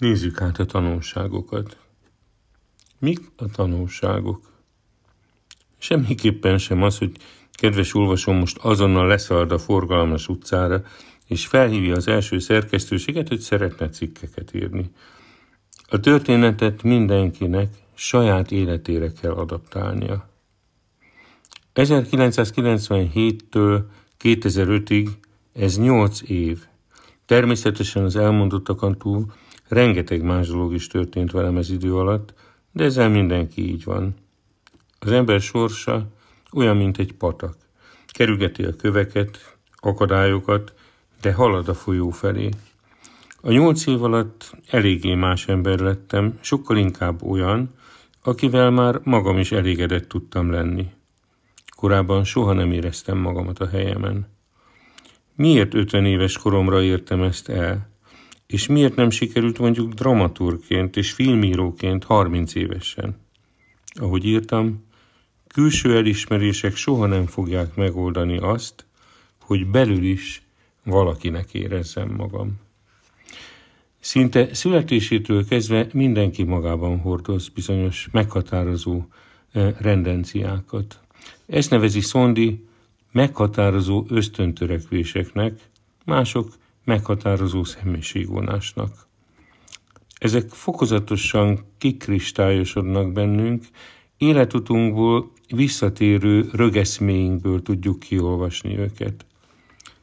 Nézzük át a tanulságokat. Mik a tanulságok? Semmiképpen sem az, hogy kedves olvasom most azonnal leszalad a forgalmas utcára, és felhívja az első szerkesztőséget, hogy szeretne cikkeket írni. A történetet mindenkinek saját életére kell adaptálnia. 1997-től 2005-ig ez 8 év. Természetesen az elmondottakon túl rengeteg más dolog is történt velem ez idő alatt, de ezzel mindenki így van. Az ember sorsa olyan, mint egy patak. Kerülgeti a köveket, akadályokat, de halad a folyó felé. A nyolc év alatt eléggé más ember lettem, sokkal inkább olyan, akivel már magam is elégedett tudtam lenni. Korábban soha nem éreztem magamat a helyemen. Miért 50 éves koromra értem ezt el? És miért nem sikerült mondjuk dramaturként és filmíróként 30 évesen? Ahogy írtam, külső elismerések soha nem fogják megoldani azt, hogy belül is valakinek érezzem magam. Szinte születésétől kezdve mindenki magában hordoz bizonyos meghatározó eh, rendenciákat. Ezt nevezi Szondi meghatározó ösztöntörekvéseknek, mások meghatározó személyiségvonásnak. Ezek fokozatosan kikristályosodnak bennünk, életutunkból visszatérő rögeszméinkből tudjuk kiolvasni őket.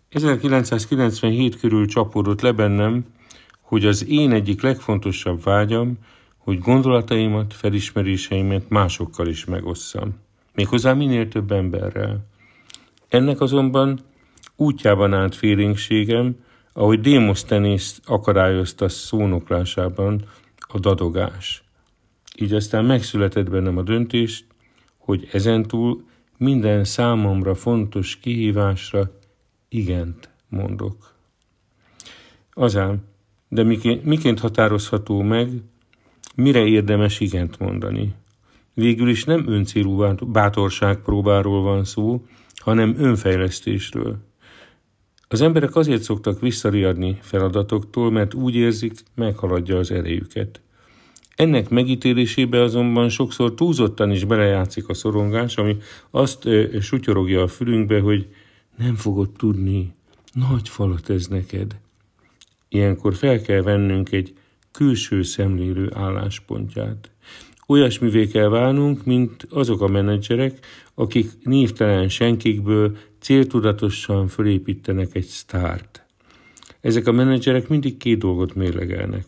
1997 körül csapódott le bennem, hogy az én egyik legfontosabb vágyam, hogy gondolataimat, felismeréseimet másokkal is megosszam. Méghozzá minél több emberrel. Ennek azonban útjában állt félénkségem, ahogy Démosztenész akadályozta szónoklásában a dadogás. Így aztán megszületett bennem a döntés, hogy ezentúl minden számomra fontos kihívásra igent mondok. Azám, de miként, miként határozható meg, mire érdemes igent mondani? Végül is nem öncélú bátorság próbáról van szó, hanem önfejlesztésről. Az emberek azért szoktak visszariadni feladatoktól, mert úgy érzik, meghaladja az erejüket. Ennek megítélésébe azonban sokszor túlzottan is belejátszik a szorongás, ami azt ö, sutyorogja a fülünkbe, hogy nem fogod tudni, nagy falat ez neked. Ilyenkor fel kell vennünk egy külső szemlélő álláspontját. Olyasmivé kell válnunk, mint azok a menedzserek, akik névtelen senkikből céltudatosan fölépítenek egy sztárt. Ezek a menedzserek mindig két dolgot mérlegelnek.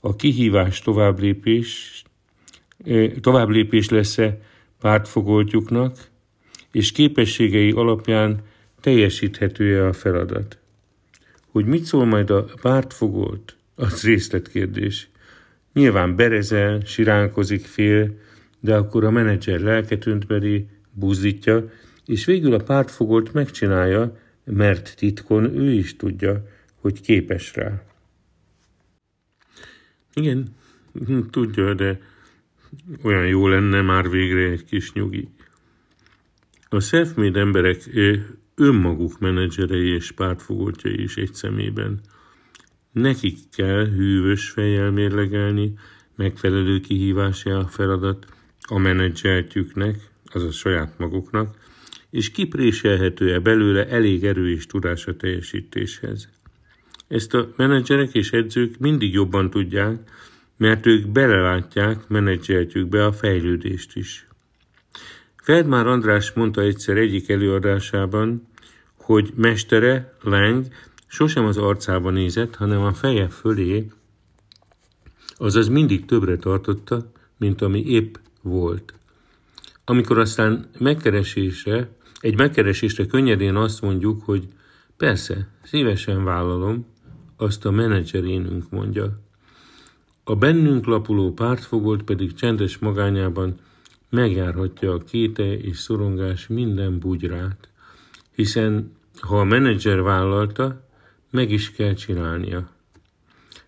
A kihívás továbblépés, továbblépés lesz-e pártfogoltjuknak, és képességei alapján teljesíthető-e a feladat. Hogy mit szól majd a pártfogolt, az részletkérdés. Nyilván berezel, siránkozik fél, de akkor a menedzser lelket önt belé, buzdítja, és végül a pártfogolt megcsinálja, mert titkon ő is tudja, hogy képes rá. Igen, tudja, de olyan jó lenne már végre egy kis nyugi. A self emberek önmaguk menedzserei és pártfogoltjai is egy szemében. Nekik kell hűvös fejjel mérlegelni, megfelelő kihívási a feladat a menedzsertjüknek, azaz saját maguknak, és kipréselhető-e belőle elég erő és tudás a teljesítéshez. Ezt a menedzserek és edzők mindig jobban tudják, mert ők belelátják menedzsertjükbe a fejlődést is. Feldmár András mondta egyszer egyik előadásában, hogy mestere, Lang, sosem az arcába nézett, hanem a feje fölé, azaz mindig többre tartotta, mint ami épp volt. Amikor aztán megkeresésre, egy megkeresésre könnyedén azt mondjuk, hogy persze, szívesen vállalom, azt a menedzserénünk mondja. A bennünk lapuló pártfogolt pedig csendes magányában megjárhatja a kéte és szorongás minden bugyrát, hiszen ha a menedzser vállalta, meg is kell csinálnia.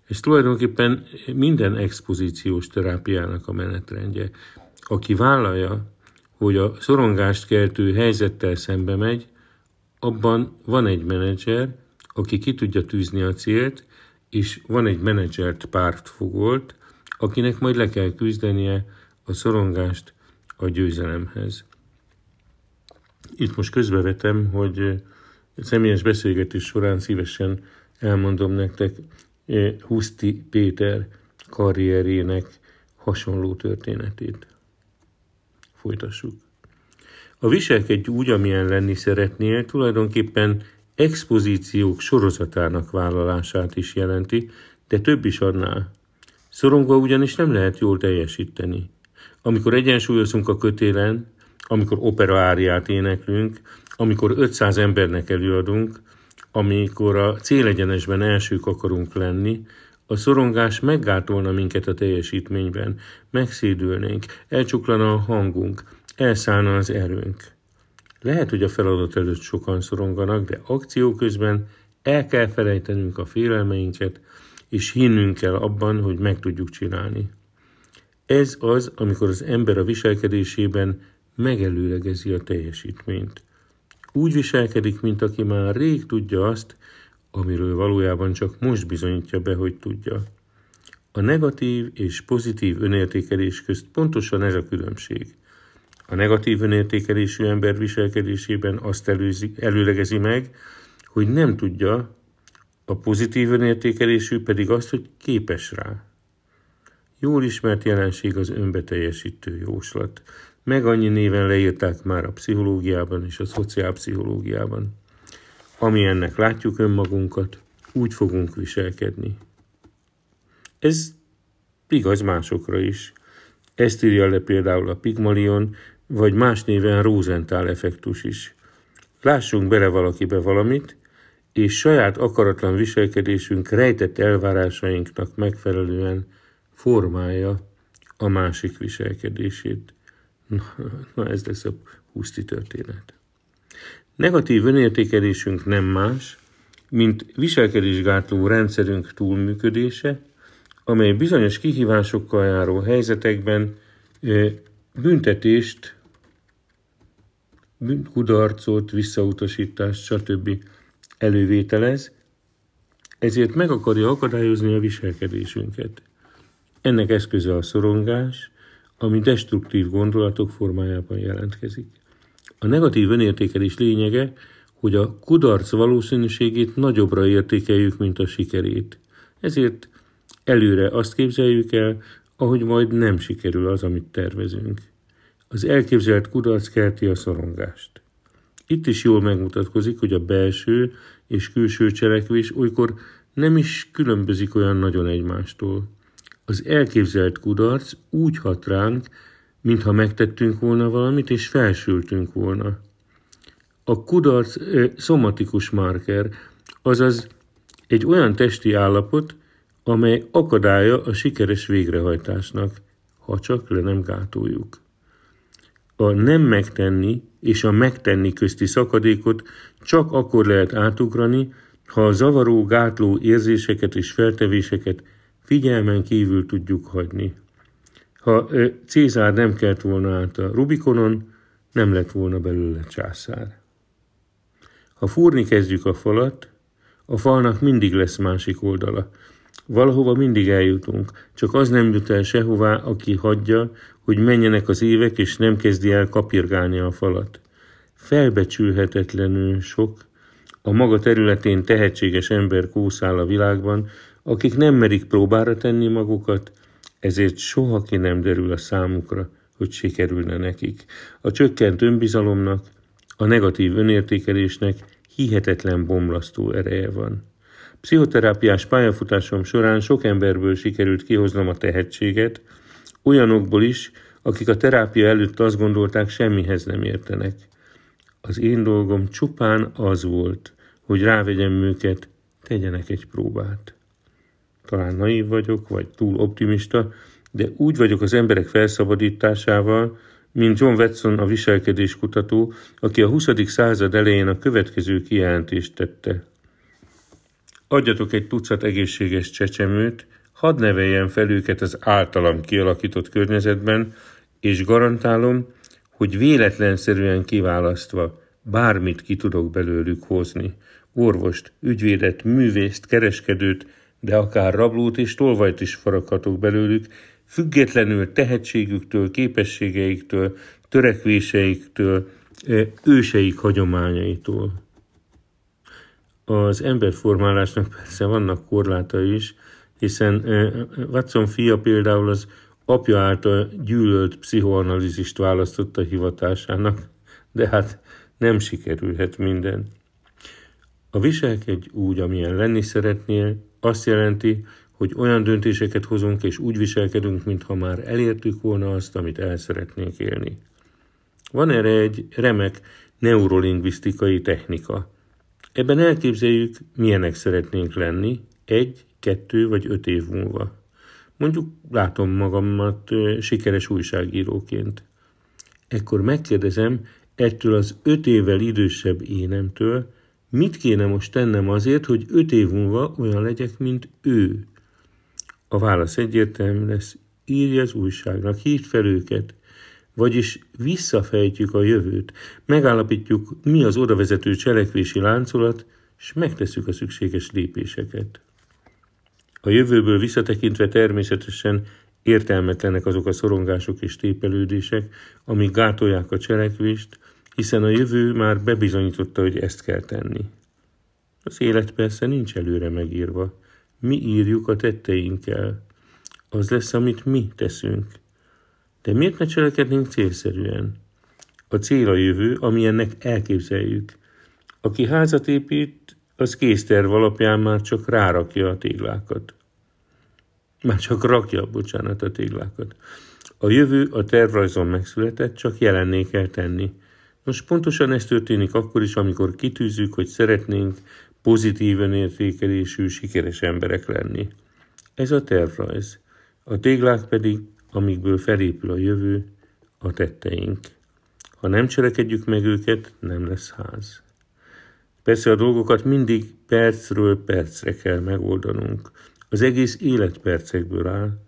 Ez tulajdonképpen minden expozíciós terápiának a menetrendje. Aki vállalja, hogy a szorongást keltő helyzettel szembe megy, abban van egy menedzser, aki ki tudja tűzni a célt, és van egy menedzselt pártfogolt, akinek majd le kell küzdenie a szorongást a győzelemhez. Itt most közbevetem, hogy személyes beszélgetés során szívesen elmondom nektek Huszti Péter karrierjének hasonló történetét. Folytassuk. A viselkedj úgy, amilyen lenni szeretnél, tulajdonképpen expozíciók sorozatának vállalását is jelenti, de több is annál. Szorongva ugyanis nem lehet jól teljesíteni. Amikor egyensúlyozunk a kötélen, amikor opera áriát éneklünk, amikor 500 embernek előadunk, amikor a célegyenesben elsők akarunk lenni, a szorongás meggátolna minket a teljesítményben, megszédülnénk, elcsuklana a hangunk, elszállna az erőnk. Lehet, hogy a feladat előtt sokan szoronganak, de akció közben el kell felejtenünk a félelmeinket, és hinnünk kell abban, hogy meg tudjuk csinálni. Ez az, amikor az ember a viselkedésében megelőlegezi a teljesítményt. Úgy viselkedik, mint aki már rég tudja azt, amiről valójában csak most bizonyítja be, hogy tudja. A negatív és pozitív önértékelés közt pontosan ez a különbség. A negatív önértékelésű ember viselkedésében azt előzi, előlegezi meg, hogy nem tudja, a pozitív önértékelésű pedig azt, hogy képes rá. Jól ismert jelenség az önbeteljesítő jóslat. Meg annyi néven leírták már a pszichológiában és a szociálpszichológiában. Ami ennek látjuk önmagunkat, úgy fogunk viselkedni. Ez igaz másokra is. Ezt írja le például a Pigmalion, vagy más néven Rosenthal effektus is. Lássunk bele valakibe valamit, és saját akaratlan viselkedésünk rejtett elvárásainknak megfelelően formálja a másik viselkedését. Na, na ez lesz a húszti történet. Negatív önértékelésünk nem más, mint viselkedésgátló rendszerünk túlműködése, amely bizonyos kihívásokkal járó helyzetekben büntetést, kudarcot, visszautasítást, stb. elővételez, ezért meg akarja akadályozni a viselkedésünket. Ennek eszköze a szorongás, ami destruktív gondolatok formájában jelentkezik. A negatív önértékelés lényege, hogy a kudarc valószínűségét nagyobbra értékeljük, mint a sikerét. Ezért előre azt képzeljük el, ahogy majd nem sikerül az, amit tervezünk. Az elképzelt kudarc kelti a szorongást. Itt is jól megmutatkozik, hogy a belső és külső cselekvés olykor nem is különbözik olyan nagyon egymástól. Az elképzelt kudarc úgy hat ránk, mintha megtettünk volna valamit, és felsültünk volna. A kudarc szomatikus marker, azaz egy olyan testi állapot, amely akadálya a sikeres végrehajtásnak, ha csak le nem gátoljuk. A nem megtenni és a megtenni közti szakadékot csak akkor lehet átugrani, ha a zavaró, gátló érzéseket és feltevéseket figyelmen kívül tudjuk hagyni. Ha Cézár nem kelt volna át a Rubikonon, nem lett volna belőle császár. Ha fúrni kezdjük a falat, a falnak mindig lesz másik oldala. Valahova mindig eljutunk, csak az nem jut el sehová, aki hagyja, hogy menjenek az évek, és nem kezdi el kapirgálni a falat. Felbecsülhetetlenül sok, a maga területén tehetséges ember kószál a világban, akik nem merik próbára tenni magukat, ezért soha ki nem derül a számukra, hogy sikerülne nekik. A csökkent önbizalomnak, a negatív önértékelésnek hihetetlen bomlasztó ereje van. Pszichoterápiás pályafutásom során sok emberből sikerült kihoznom a tehetséget, olyanokból is, akik a terápia előtt azt gondolták, semmihez nem értenek. Az én dolgom csupán az volt, hogy rávegyem őket, tegyenek egy próbát talán naív vagyok, vagy túl optimista, de úgy vagyok az emberek felszabadításával, mint John Watson a viselkedéskutató, aki a 20. század elején a következő kijelentést tette. Adjatok egy tucat egészséges csecsemőt, hadd neveljen fel őket az általam kialakított környezetben, és garantálom, hogy véletlenszerűen kiválasztva bármit ki tudok belőlük hozni. Orvost, ügyvédet, művészt, kereskedőt, de akár rablót és tolvajt is faraghatok belőlük, függetlenül tehetségüktől, képességeiktől, törekvéseiktől, őseik hagyományaitól. Az emberformálásnak persze vannak korlátai is, hiszen Watson fia például az apja által gyűlölt pszichoanalízist választotta hivatásának, de hát nem sikerülhet minden. A viselkedj úgy, amilyen lenni szeretnél, azt jelenti, hogy olyan döntéseket hozunk és úgy viselkedünk, mintha már elértük volna azt, amit el szeretnénk élni. Van erre egy remek neurolingvisztikai technika. Ebben elképzeljük, milyenek szeretnénk lenni egy, kettő vagy öt év múlva. Mondjuk látom magamat sikeres újságíróként. Ekkor megkérdezem ettől az öt évvel idősebb énemtől, mit kéne most tennem azért, hogy öt év múlva olyan legyek, mint ő. A válasz egyértelmű lesz, írj az újságnak, hívd fel őket, vagyis visszafejtjük a jövőt, megállapítjuk, mi az odavezető cselekvési láncolat, és megtesszük a szükséges lépéseket. A jövőből visszatekintve természetesen értelmetlenek azok a szorongások és tépelődések, amik gátolják a cselekvést, hiszen a jövő már bebizonyította, hogy ezt kell tenni. Az élet persze nincs előre megírva. Mi írjuk a tetteinkkel. Az lesz, amit mi teszünk. De miért ne cselekednénk célszerűen? A cél a jövő, ami ennek elképzeljük. Aki házat épít, az készterv alapján már csak rárakja a téglákat. Már csak rakja, bocsánat, a téglákat. A jövő a tervrajzon megszületett, csak jelenné kell tenni. Most pontosan ez történik akkor is, amikor kitűzzük, hogy szeretnénk pozitív önértékelésű, sikeres emberek lenni. Ez a tervrajz. A téglák pedig, amikből felépül a jövő, a tetteink. Ha nem cselekedjük meg őket, nem lesz ház. Persze a dolgokat mindig percről percre kell megoldanunk. Az egész élet percekből áll.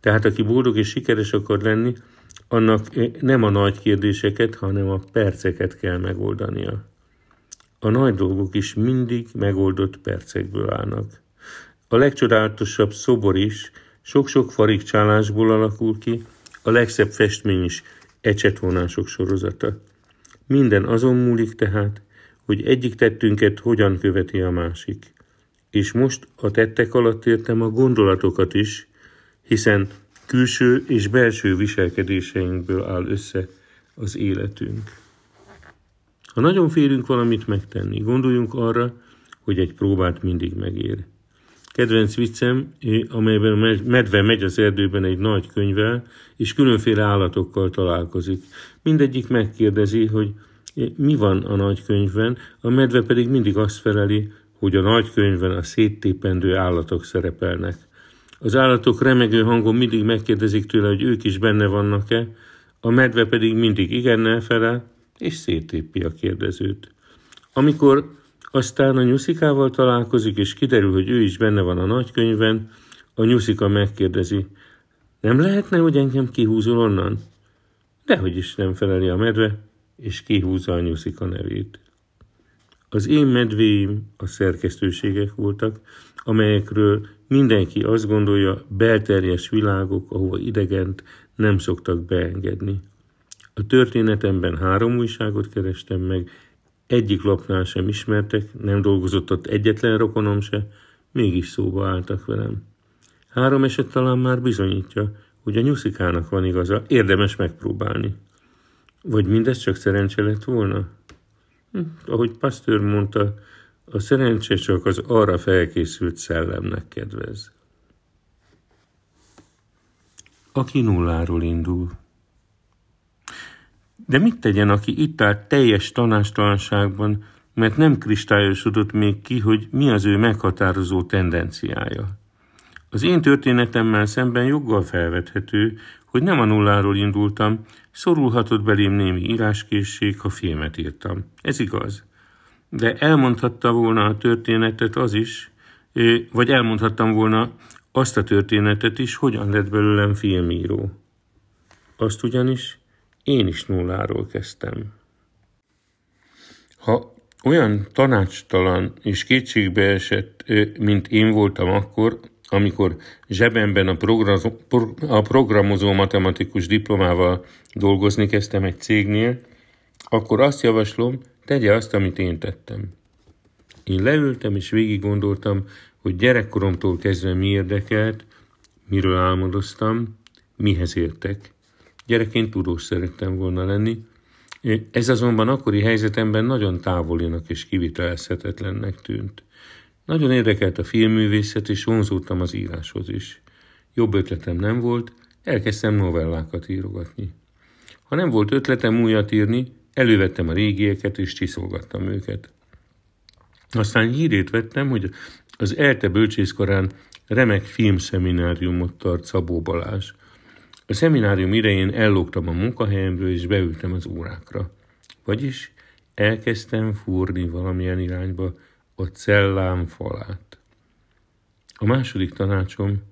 Tehát aki boldog és sikeres akar lenni, annak nem a nagy kérdéseket, hanem a perceket kell megoldania. A nagy dolgok is mindig megoldott percekből állnak. A legcsodálatosabb szobor is sok-sok farigcsálásból alakul ki, a legszebb festmény is ecsetvonások sorozata. Minden azon múlik tehát, hogy egyik tettünket hogyan követi a másik. És most a tettek alatt értem a gondolatokat is, hiszen külső és belső viselkedéseinkből áll össze az életünk. Ha nagyon félünk valamit megtenni, gondoljunk arra, hogy egy próbát mindig megér. Kedvenc viccem, amelyben a medve megy az erdőben egy nagy könyvvel, és különféle állatokkal találkozik. Mindegyik megkérdezi, hogy mi van a nagy könyvben, a medve pedig mindig azt feleli, hogy a nagy könyvben a széttépendő állatok szerepelnek. Az állatok remegő hangon mindig megkérdezik tőle, hogy ők is benne vannak-e, a medve pedig mindig igennel felel, és széttépi a kérdezőt. Amikor aztán a nyuszikával találkozik, és kiderül, hogy ő is benne van a nagykönyvben, a nyuszika megkérdezi, nem lehetne, hogy engem kihúzol onnan? Dehogy is nem feleli a medve, és kihúzza a nyuszika nevét. Az én medvéim a szerkesztőségek voltak, amelyekről mindenki azt gondolja, belterjes világok, ahova idegent nem szoktak beengedni. A történetemben három újságot kerestem meg, egyik lapnál sem ismertek, nem dolgozott ott egyetlen rokonom se, mégis szóba álltak velem. Három eset talán már bizonyítja, hogy a nyuszikának van igaza, érdemes megpróbálni. Vagy mindez csak szerencse lett volna? Hm, ahogy Pasteur mondta, a szerencse csak az arra felkészült szellemnek kedvez. Aki nulláról indul. De mit tegyen, aki itt áll teljes tanástalanságban, mert nem kristályosodott még ki, hogy mi az ő meghatározó tendenciája. Az én történetemmel szemben joggal felvethető, hogy nem a nulláról indultam, szorulhatott belém némi íráskészség, ha filmet írtam. Ez igaz. De elmondhatta volna a történetet az is, vagy elmondhattam volna azt a történetet is, hogyan lett belőlem filmíró. Azt ugyanis én is nulláról kezdtem. Ha olyan tanácstalan és kétségbeesett, mint én voltam akkor, amikor zsebemben a, a programozó matematikus diplomával dolgozni kezdtem egy cégnél, akkor azt javaslom, tegye azt, amit én tettem. Én leültem és végig gondoltam, hogy gyerekkoromtól kezdve mi érdekelt, miről álmodoztam, mihez értek. Gyerekként tudós szerettem volna lenni. Ez azonban akkori helyzetemben nagyon távolinak és kivitelezhetetlennek tűnt. Nagyon érdekelt a filmművészet, és vonzódtam az íráshoz is. Jobb ötletem nem volt, elkezdtem novellákat írogatni. Ha nem volt ötletem újat írni, elővettem a régieket, és csiszolgattam őket. Aztán hírét vettem, hogy az ELTE bölcsészkarán remek filmszemináriumot tart Szabó Balázs. A szeminárium idején ellógtam a munkahelyemről, és beültem az órákra. Vagyis elkezdtem fúrni valamilyen irányba a cellám falát. A második tanácsom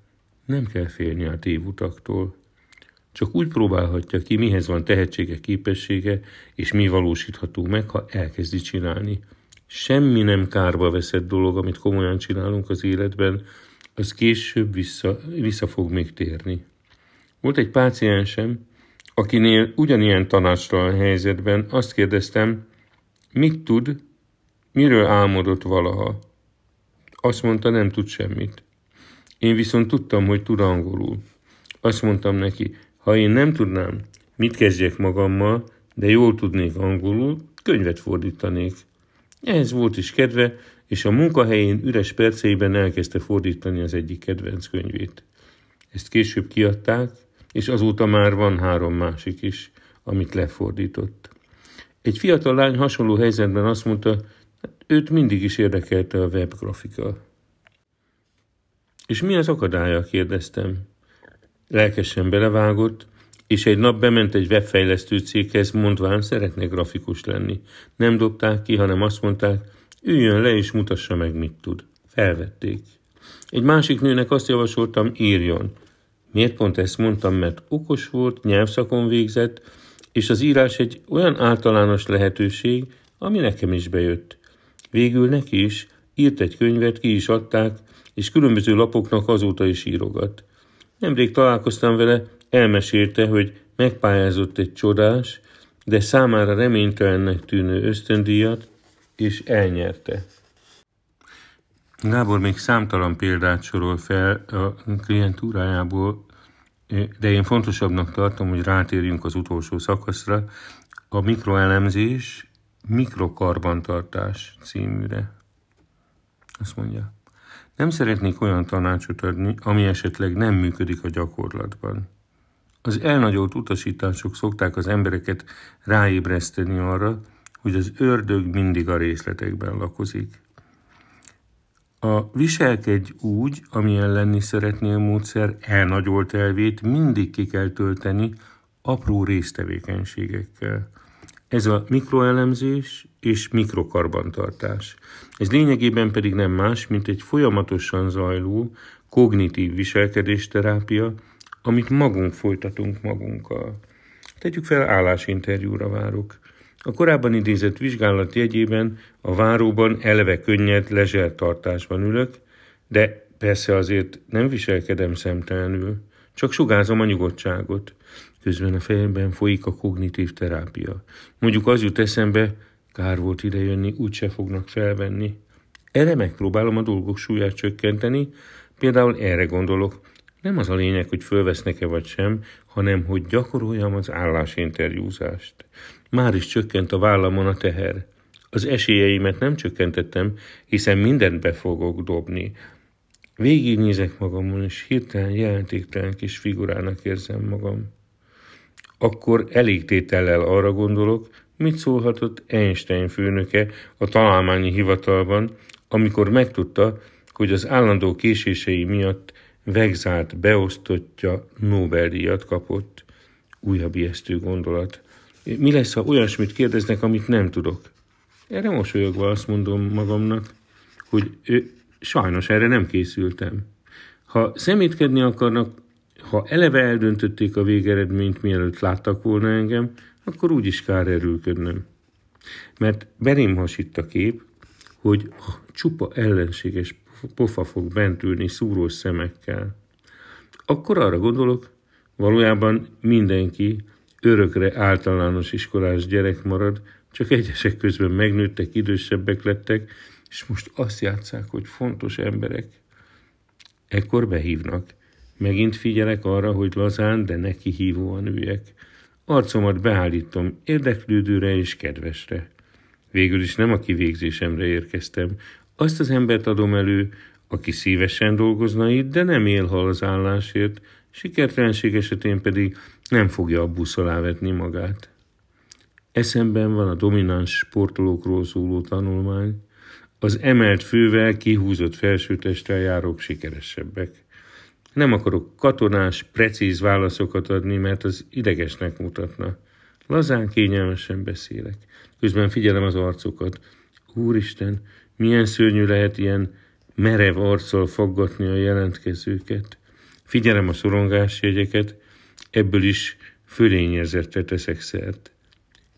nem kell félni a tévutaktól. Csak úgy próbálhatja ki, mihez van tehetsége, képessége, és mi valósítható meg, ha elkezdi csinálni. Semmi nem kárba veszett dolog, amit komolyan csinálunk az életben, az később vissza, vissza fog még térni. Volt egy páciensem, akinél ugyanilyen tanácstalan helyzetben azt kérdeztem, mit tud, miről álmodott valaha. Azt mondta, nem tud semmit. Én viszont tudtam, hogy tud angolul. Azt mondtam neki, ha én nem tudnám, mit kezdjek magammal, de jól tudnék angolul, könyvet fordítanék. Ehhez volt is kedve, és a munkahelyén üres perceiben elkezdte fordítani az egyik kedvenc könyvét. Ezt később kiadták, és azóta már van három másik is, amit lefordított. Egy fiatal lány hasonló helyzetben azt mondta, hát őt mindig is érdekelte a webgrafika. És mi az akadálya? kérdeztem. Lelkesen belevágott, és egy nap bement egy webfejlesztő céghez, mondván szeretne grafikus lenni. Nem dobták ki, hanem azt mondták, üljön le és mutassa meg, mit tud. Felvették. Egy másik nőnek azt javasoltam, írjon. Miért pont ezt mondtam, mert okos volt, nyelvszakon végzett, és az írás egy olyan általános lehetőség, ami nekem is bejött. Végül neki is, írt egy könyvet, ki is adták, és különböző lapoknak azóta is írogat. Nemrég találkoztam vele, elmesélte, hogy megpályázott egy csodás, de számára reménytelennek tűnő ösztöndíjat, és elnyerte. Gábor még számtalan példát sorol fel a klientúrájából, de én fontosabbnak tartom, hogy rátérjünk az utolsó szakaszra, a mikroelemzés, mikrokarbantartás címűre. Azt mondja, nem szeretnék olyan tanácsot adni, ami esetleg nem működik a gyakorlatban. Az elnagyolt utasítások szokták az embereket ráébreszteni arra, hogy az ördög mindig a részletekben lakozik. A viselkedj úgy, amilyen lenni szeretnél módszer elnagyolt elvét mindig ki kell tölteni apró résztevékenységekkel. Ez a mikroelemzés és mikrokarbantartás. Ez lényegében pedig nem más, mint egy folyamatosan zajló kognitív viselkedésterápia, amit magunk folytatunk magunkkal. Tegyük fel, állásinterjúra várok. A korábban idézett vizsgálat jegyében a váróban eleve könnyed lezsertartásban ülök, de persze azért nem viselkedem szemtelenül, csak sugázom a nyugodtságot. Közben a fejemben folyik a kognitív terápia. Mondjuk az jut eszembe, kár volt idejönni, úgyse fognak felvenni. Erre megpróbálom a dolgok súlyát csökkenteni, például erre gondolok. Nem az a lényeg, hogy fölvesznek-e vagy sem, hanem hogy gyakoroljam az állásinterjúzást. Már is csökkent a vállamon a teher. Az esélyeimet nem csökkentettem, hiszen mindent be fogok dobni. Végignézek magamon, és hirtelen jelentéktelen kis figurának érzem magam. Akkor elégtétellel arra gondolok, mit szólhatott Einstein főnöke a találmányi hivatalban, amikor megtudta, hogy az állandó késései miatt vegzált beosztottja Nobel-díjat kapott. Újabb ijesztő gondolat. Mi lesz, ha olyasmit kérdeznek, amit nem tudok? Erre mosolyogva azt mondom magamnak, hogy ő, sajnos erre nem készültem. Ha szemétkedni akarnak, ha eleve eldöntötték a végeredményt, mielőtt láttak volna engem, akkor úgyis kár erőlködnöm. Mert berém hasít a kép, hogy csupa ellenséges pofa fog bent ülni szúrós szemekkel. Akkor arra gondolok, valójában mindenki örökre általános iskolás gyerek marad, csak egyesek közben megnőttek, idősebbek lettek, és most azt játszák, hogy fontos emberek. Ekkor behívnak. Megint figyelek arra, hogy lazán, de neki hívóan üljek. Arcomat beállítom érdeklődőre és kedvesre. Végül is nem a kivégzésemre érkeztem. Azt az embert adom elő, aki szívesen dolgozna itt, de nem él hal az állásért, sikertelenség esetén pedig nem fogja a busz alá vetni magát. Eszemben van a domináns sportolókról szóló tanulmány, az emelt fővel kihúzott felsőtesttel járók sikeresebbek. Nem akarok katonás, precíz válaszokat adni, mert az idegesnek mutatna. Lazán, kényelmesen beszélek. Közben figyelem az arcokat. Úristen, milyen szörnyű lehet ilyen merev arccal faggatni a jelentkezőket. Figyelem a szorongásjegyeket, ebből is fölényezetre teszek szert.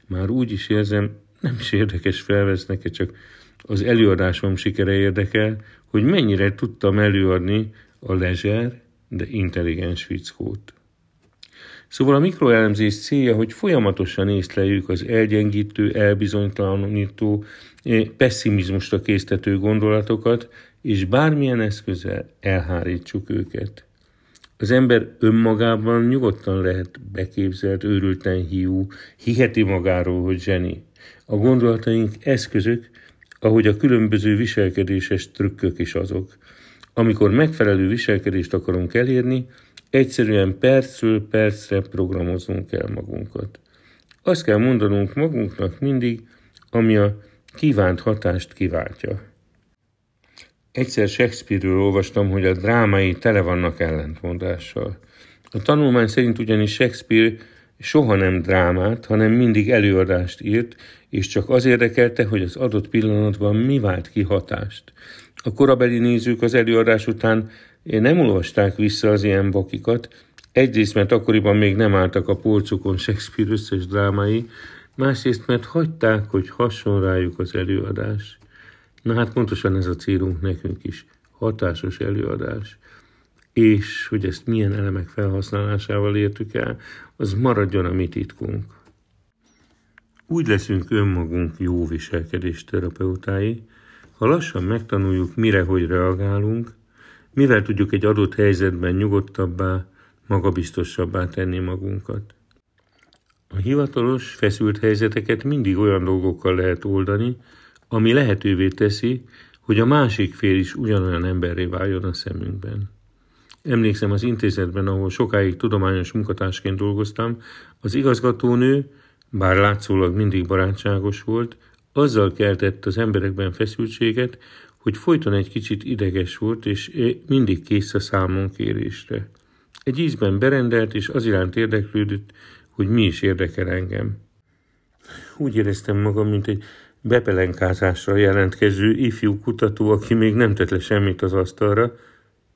Már úgy is érzem, nem is érdekes felvesznek-e, csak az előadásom sikere érdekel, hogy mennyire tudtam előadni a lezser, de intelligens fickót. Szóval a mikroelemzés célja, hogy folyamatosan észleljük az elgyengítő, elbizonytalanító, eh, pessimizmusra késztető gondolatokat, és bármilyen eszközzel elhárítsuk őket. Az ember önmagában nyugodtan lehet beképzelt, őrülten hiú, hiheti magáról, hogy zseni. A gondolataink eszközök, ahogy a különböző viselkedéses trükkök is azok. Amikor megfelelő viselkedést akarunk elérni, egyszerűen percről percre programozunk el magunkat. Azt kell mondanunk magunknak mindig, ami a kívánt hatást kiváltja. Egyszer Shakespeare-ről olvastam, hogy a drámai tele vannak ellentmondással. A tanulmány szerint ugyanis Shakespeare soha nem drámát, hanem mindig előadást írt, és csak az érdekelte, hogy az adott pillanatban mi vált ki hatást. A korabeli nézők az előadás után nem olvasták vissza az ilyen bakikat, egyrészt, mert akkoriban még nem álltak a polcokon Shakespeare összes drámai, másrészt, mert hagyták, hogy hasson rájuk az előadás. Na hát pontosan ez a célunk nekünk is, hatásos előadás. És hogy ezt milyen elemek felhasználásával értük el, az maradjon a mi titkunk. Úgy leszünk önmagunk jó viselkedés terapeutái, ha lassan megtanuljuk, mire hogy reagálunk, mivel tudjuk egy adott helyzetben nyugodtabbá, magabiztosabbá tenni magunkat. A hivatalos, feszült helyzeteket mindig olyan dolgokkal lehet oldani, ami lehetővé teszi, hogy a másik fél is ugyanolyan emberré váljon a szemünkben. Emlékszem az intézetben, ahol sokáig tudományos munkatársként dolgoztam, az igazgatónő, bár látszólag mindig barátságos volt, azzal keltett az emberekben feszültséget, hogy folyton egy kicsit ideges volt, és mindig kész a számon kérésre. Egy ízben berendelt, és az iránt érdeklődött, hogy mi is érdekel engem. Úgy éreztem magam, mint egy bepelenkázásra jelentkező ifjú kutató, aki még nem tett le semmit az asztalra,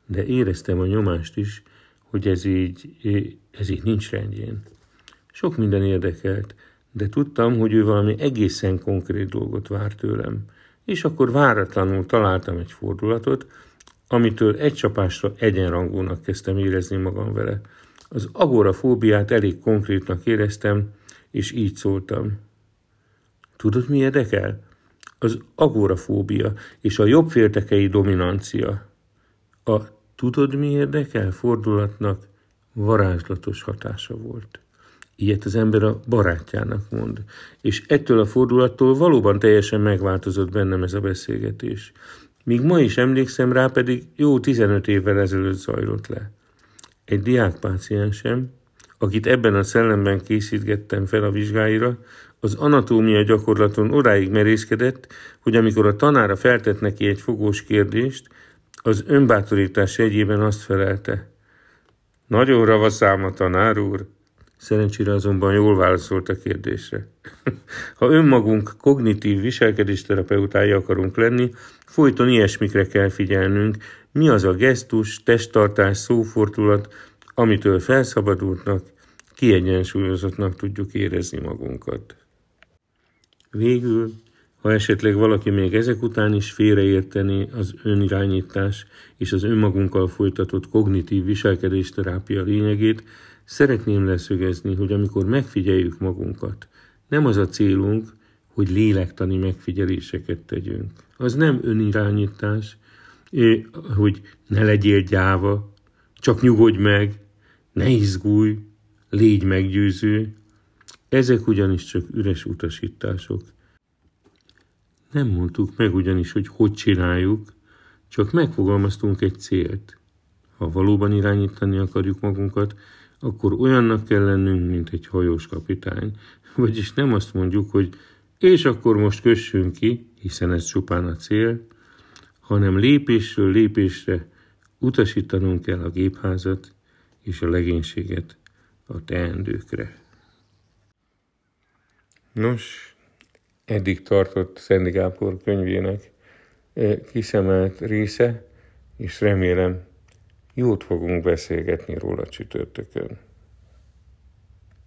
de éreztem a nyomást is, hogy ez így, ez így nincs rendjén. Sok minden érdekelt, de tudtam, hogy ő valami egészen konkrét dolgot vár tőlem. És akkor váratlanul találtam egy fordulatot, amitől egy csapásra egyenrangúnak kezdtem érezni magam vele. Az agorafóbiát elég konkrétnak éreztem, és így szóltam. Tudod, mi érdekel? Az agorafóbia és a jobbféltekei dominancia. A tudod, mi érdekel fordulatnak varázslatos hatása volt. Ilyet az ember a barátjának mond. És ettől a fordulattól valóban teljesen megváltozott bennem ez a beszélgetés. Míg ma is emlékszem rá, pedig jó 15 évvel ezelőtt zajlott le. Egy diákpáciensem, akit ebben a szellemben készítgettem fel a vizsgáira, az anatómia gyakorlaton odáig merészkedett, hogy amikor a tanára feltett neki egy fogós kérdést, az önbátorítás egyében azt felelte. Nagyon ravaszám a tanár úr. Szerencsére azonban jól válaszolt a kérdésre. ha önmagunk kognitív viselkedésterapeutái akarunk lenni, folyton ilyesmikre kell figyelnünk, mi az a gesztus, testtartás, szófordulat, amitől felszabadultnak, kiegyensúlyozottnak tudjuk érezni magunkat. Végül, ha esetleg valaki még ezek után is félreérteni az önirányítás és az önmagunkkal folytatott kognitív viselkedésterápia lényegét, szeretném leszögezni, hogy amikor megfigyeljük magunkat, nem az a célunk, hogy lélektani megfigyeléseket tegyünk. Az nem önirányítás, hogy ne legyél gyáva, csak nyugodj meg, ne izgulj, légy meggyőző. Ezek ugyanis csak üres utasítások. Nem mondtuk meg ugyanis, hogy hogy csináljuk, csak megfogalmaztunk egy célt. Ha valóban irányítani akarjuk magunkat, akkor olyannak kell lennünk, mint egy hajós kapitány. Vagyis nem azt mondjuk, hogy és akkor most kössünk ki, hiszen ez csupán a cél, hanem lépésről lépésre utasítanunk kell a gépházat és a legénységet a teendőkre. Nos, eddig tartott Szendi Gábor könyvének eh, kiszemelt része, és remélem jót fogunk beszélgetni róla csütörtökön.